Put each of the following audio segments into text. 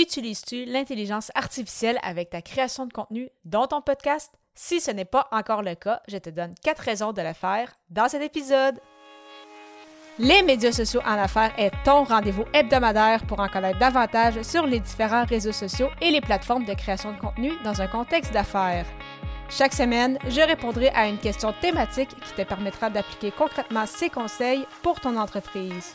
Utilises-tu l'intelligence artificielle avec ta création de contenu dans ton podcast? Si ce n'est pas encore le cas, je te donne quatre raisons de le faire dans cet épisode. Les médias sociaux en affaires est ton rendez-vous hebdomadaire pour en connaître davantage sur les différents réseaux sociaux et les plateformes de création de contenu dans un contexte d'affaires. Chaque semaine, je répondrai à une question thématique qui te permettra d'appliquer concrètement ces conseils pour ton entreprise.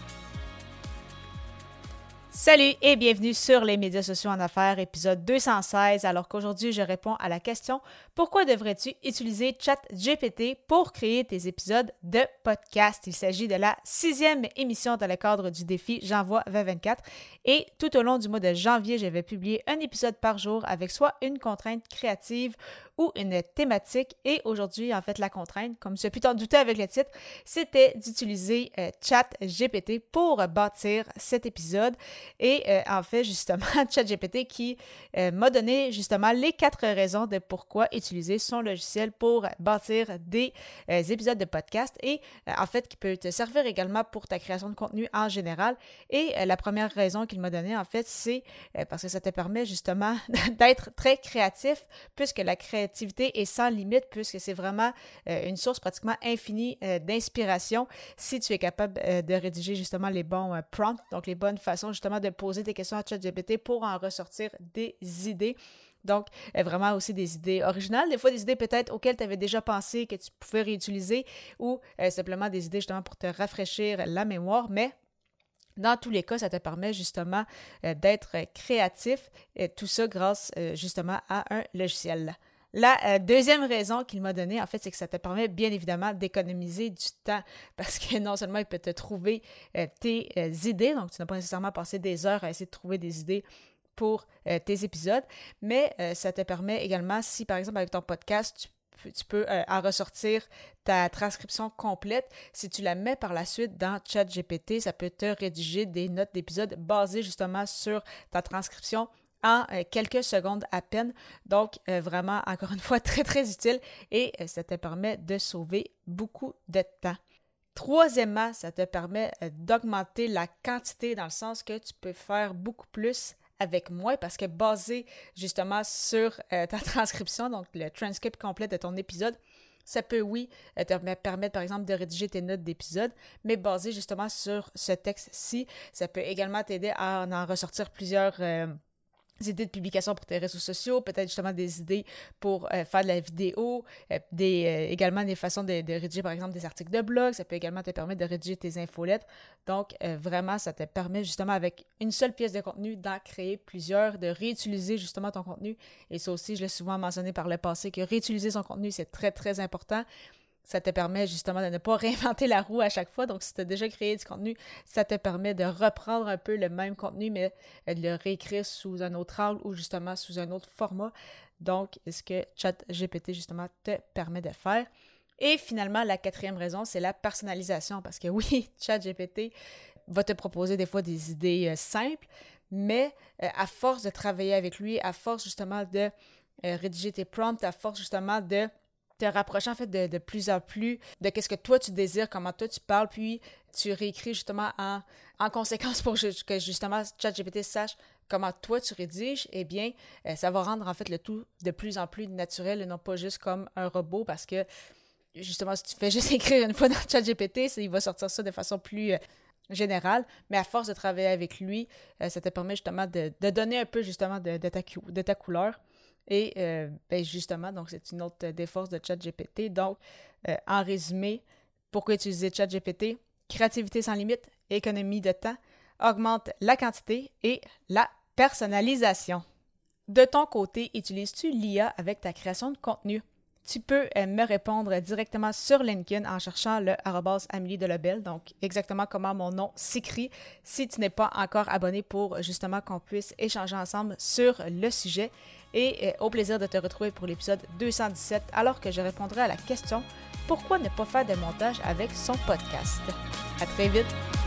Salut et bienvenue sur les médias sociaux en affaires, épisode 216, alors qu'aujourd'hui je réponds à la question pourquoi devrais-tu utiliser ChatGPT pour créer tes épisodes de podcast? Il s'agit de la sixième émission dans le cadre du défi J'envoie 2024 et tout au long du mois de janvier, je vais publier un épisode par jour avec soit une contrainte créative une thématique. Et aujourd'hui, en fait, la contrainte, comme tu as pu t'en douter avec le titre, c'était d'utiliser euh, ChatGPT pour bâtir cet épisode. Et euh, en fait, justement, ChatGPT qui euh, m'a donné justement les quatre raisons de pourquoi utiliser son logiciel pour bâtir des épisodes de podcast et en fait qui peut te servir également pour ta création de contenu en général. Et la première raison qu'il m'a donnée, en fait, c'est parce que ça te permet justement d'être très créatif puisque la créativité est sans limite puisque c'est vraiment euh, une source pratiquement infinie euh, d'inspiration si tu es capable euh, de rédiger justement les bons prompts, donc les bonnes façons justement de poser des questions à ChatGPT pour en ressortir des idées. Donc, vraiment aussi des idées originales, des fois des idées peut-être auxquelles tu avais déjà pensé que tu pouvais réutiliser ou simplement des idées justement pour te rafraîchir la mémoire, mais dans tous les cas, ça te permet justement d'être créatif, tout ça grâce justement à un logiciel. La euh, deuxième raison qu'il m'a donnée, en fait, c'est que ça te permet bien évidemment d'économiser du temps parce que non seulement il peut te trouver euh, tes euh, idées, donc tu n'as pas nécessairement passé des heures à essayer de trouver des idées pour tes épisodes, mais ça te permet également, si par exemple avec ton podcast, tu peux en ressortir ta transcription complète. Si tu la mets par la suite dans ChatGPT, ça peut te rédiger des notes d'épisodes basées justement sur ta transcription en euh, quelques secondes à peine. Donc, euh, vraiment, encore une fois, très, très utile et euh, ça te permet de sauver beaucoup de temps. Troisièmement, ça te permet d'augmenter la quantité dans le sens que tu peux faire beaucoup plus avec moins parce que basé justement sur ta transcription, donc le transcript complet de ton épisode, ça peut, oui, te permettre, par exemple, de rédiger tes notes d'épisode, mais basé justement sur ce texte-ci, ça peut également t'aider à en ressortir plusieurs idées de publication pour tes réseaux sociaux, peut-être justement des idées pour euh, faire de la vidéo, euh, euh, également des façons de, rédiger par exemple des articles de blog, ça peut également te permettre de rédiger tes infolettes. Donc vraiment, ça te permet justement avec une seule pièce de contenu d'en créer plusieurs, de réutiliser justement ton contenu. Et ça aussi, je l'ai souvent mentionné par le passé, que réutiliser son contenu, c'est très très important ça te permet justement de ne pas réinventer la roue à chaque fois. Donc, si tu as déjà créé du contenu, ça te permet de reprendre un peu le même contenu, mais euh, de le réécrire sous un autre angle ou justement sous un autre format. Donc, ce que ChatGPT justement te permet de faire. Et finalement, la quatrième raison, c'est la personnalisation. Parce que oui, ChatGPT va te proposer des fois des idées euh, simples, mais euh, à force de travailler avec lui, à force justement de rédiger tes prompts, à force justement de te rapprocher en fait de, plus en plus de qu'est-ce que toi tu désires, comment toi tu parles, puis tu réécris justement en, en conséquence pour que justement ChatGPT sache comment toi tu rédiges, eh bien, euh, ça va rendre en fait le tout de plus en plus naturel et non pas juste comme un robot parce que justement, si tu fais juste écrire une fois dans ChatGPT, il va sortir ça de façon plus euh, générale, mais à force de travailler avec lui, euh, ça te permet justement de, donner un peu justement de, de, ta, de ta couleur. Et euh, ben justement, donc c'est une autre défense de ChatGPT. Donc, euh, en résumé, pourquoi utiliser ChatGPT? Créativité sans limite, économie de temps, augmente la quantité et la personnalisation. De ton côté, utilises-tu l'IA avec ta création de contenu? Tu peux euh, me répondre directement sur LinkedIn en cherchant le arrobas Amélie Delebel, donc exactement comment mon nom s'écrit, si tu n'es pas encore abonné pour justement qu'on puisse échanger ensemble sur le sujet. et euh, au plaisir de te retrouver pour l'épisode 217 alors que je répondrai à la question pourquoi ne pas faire de montage avec son podcast? À très vite!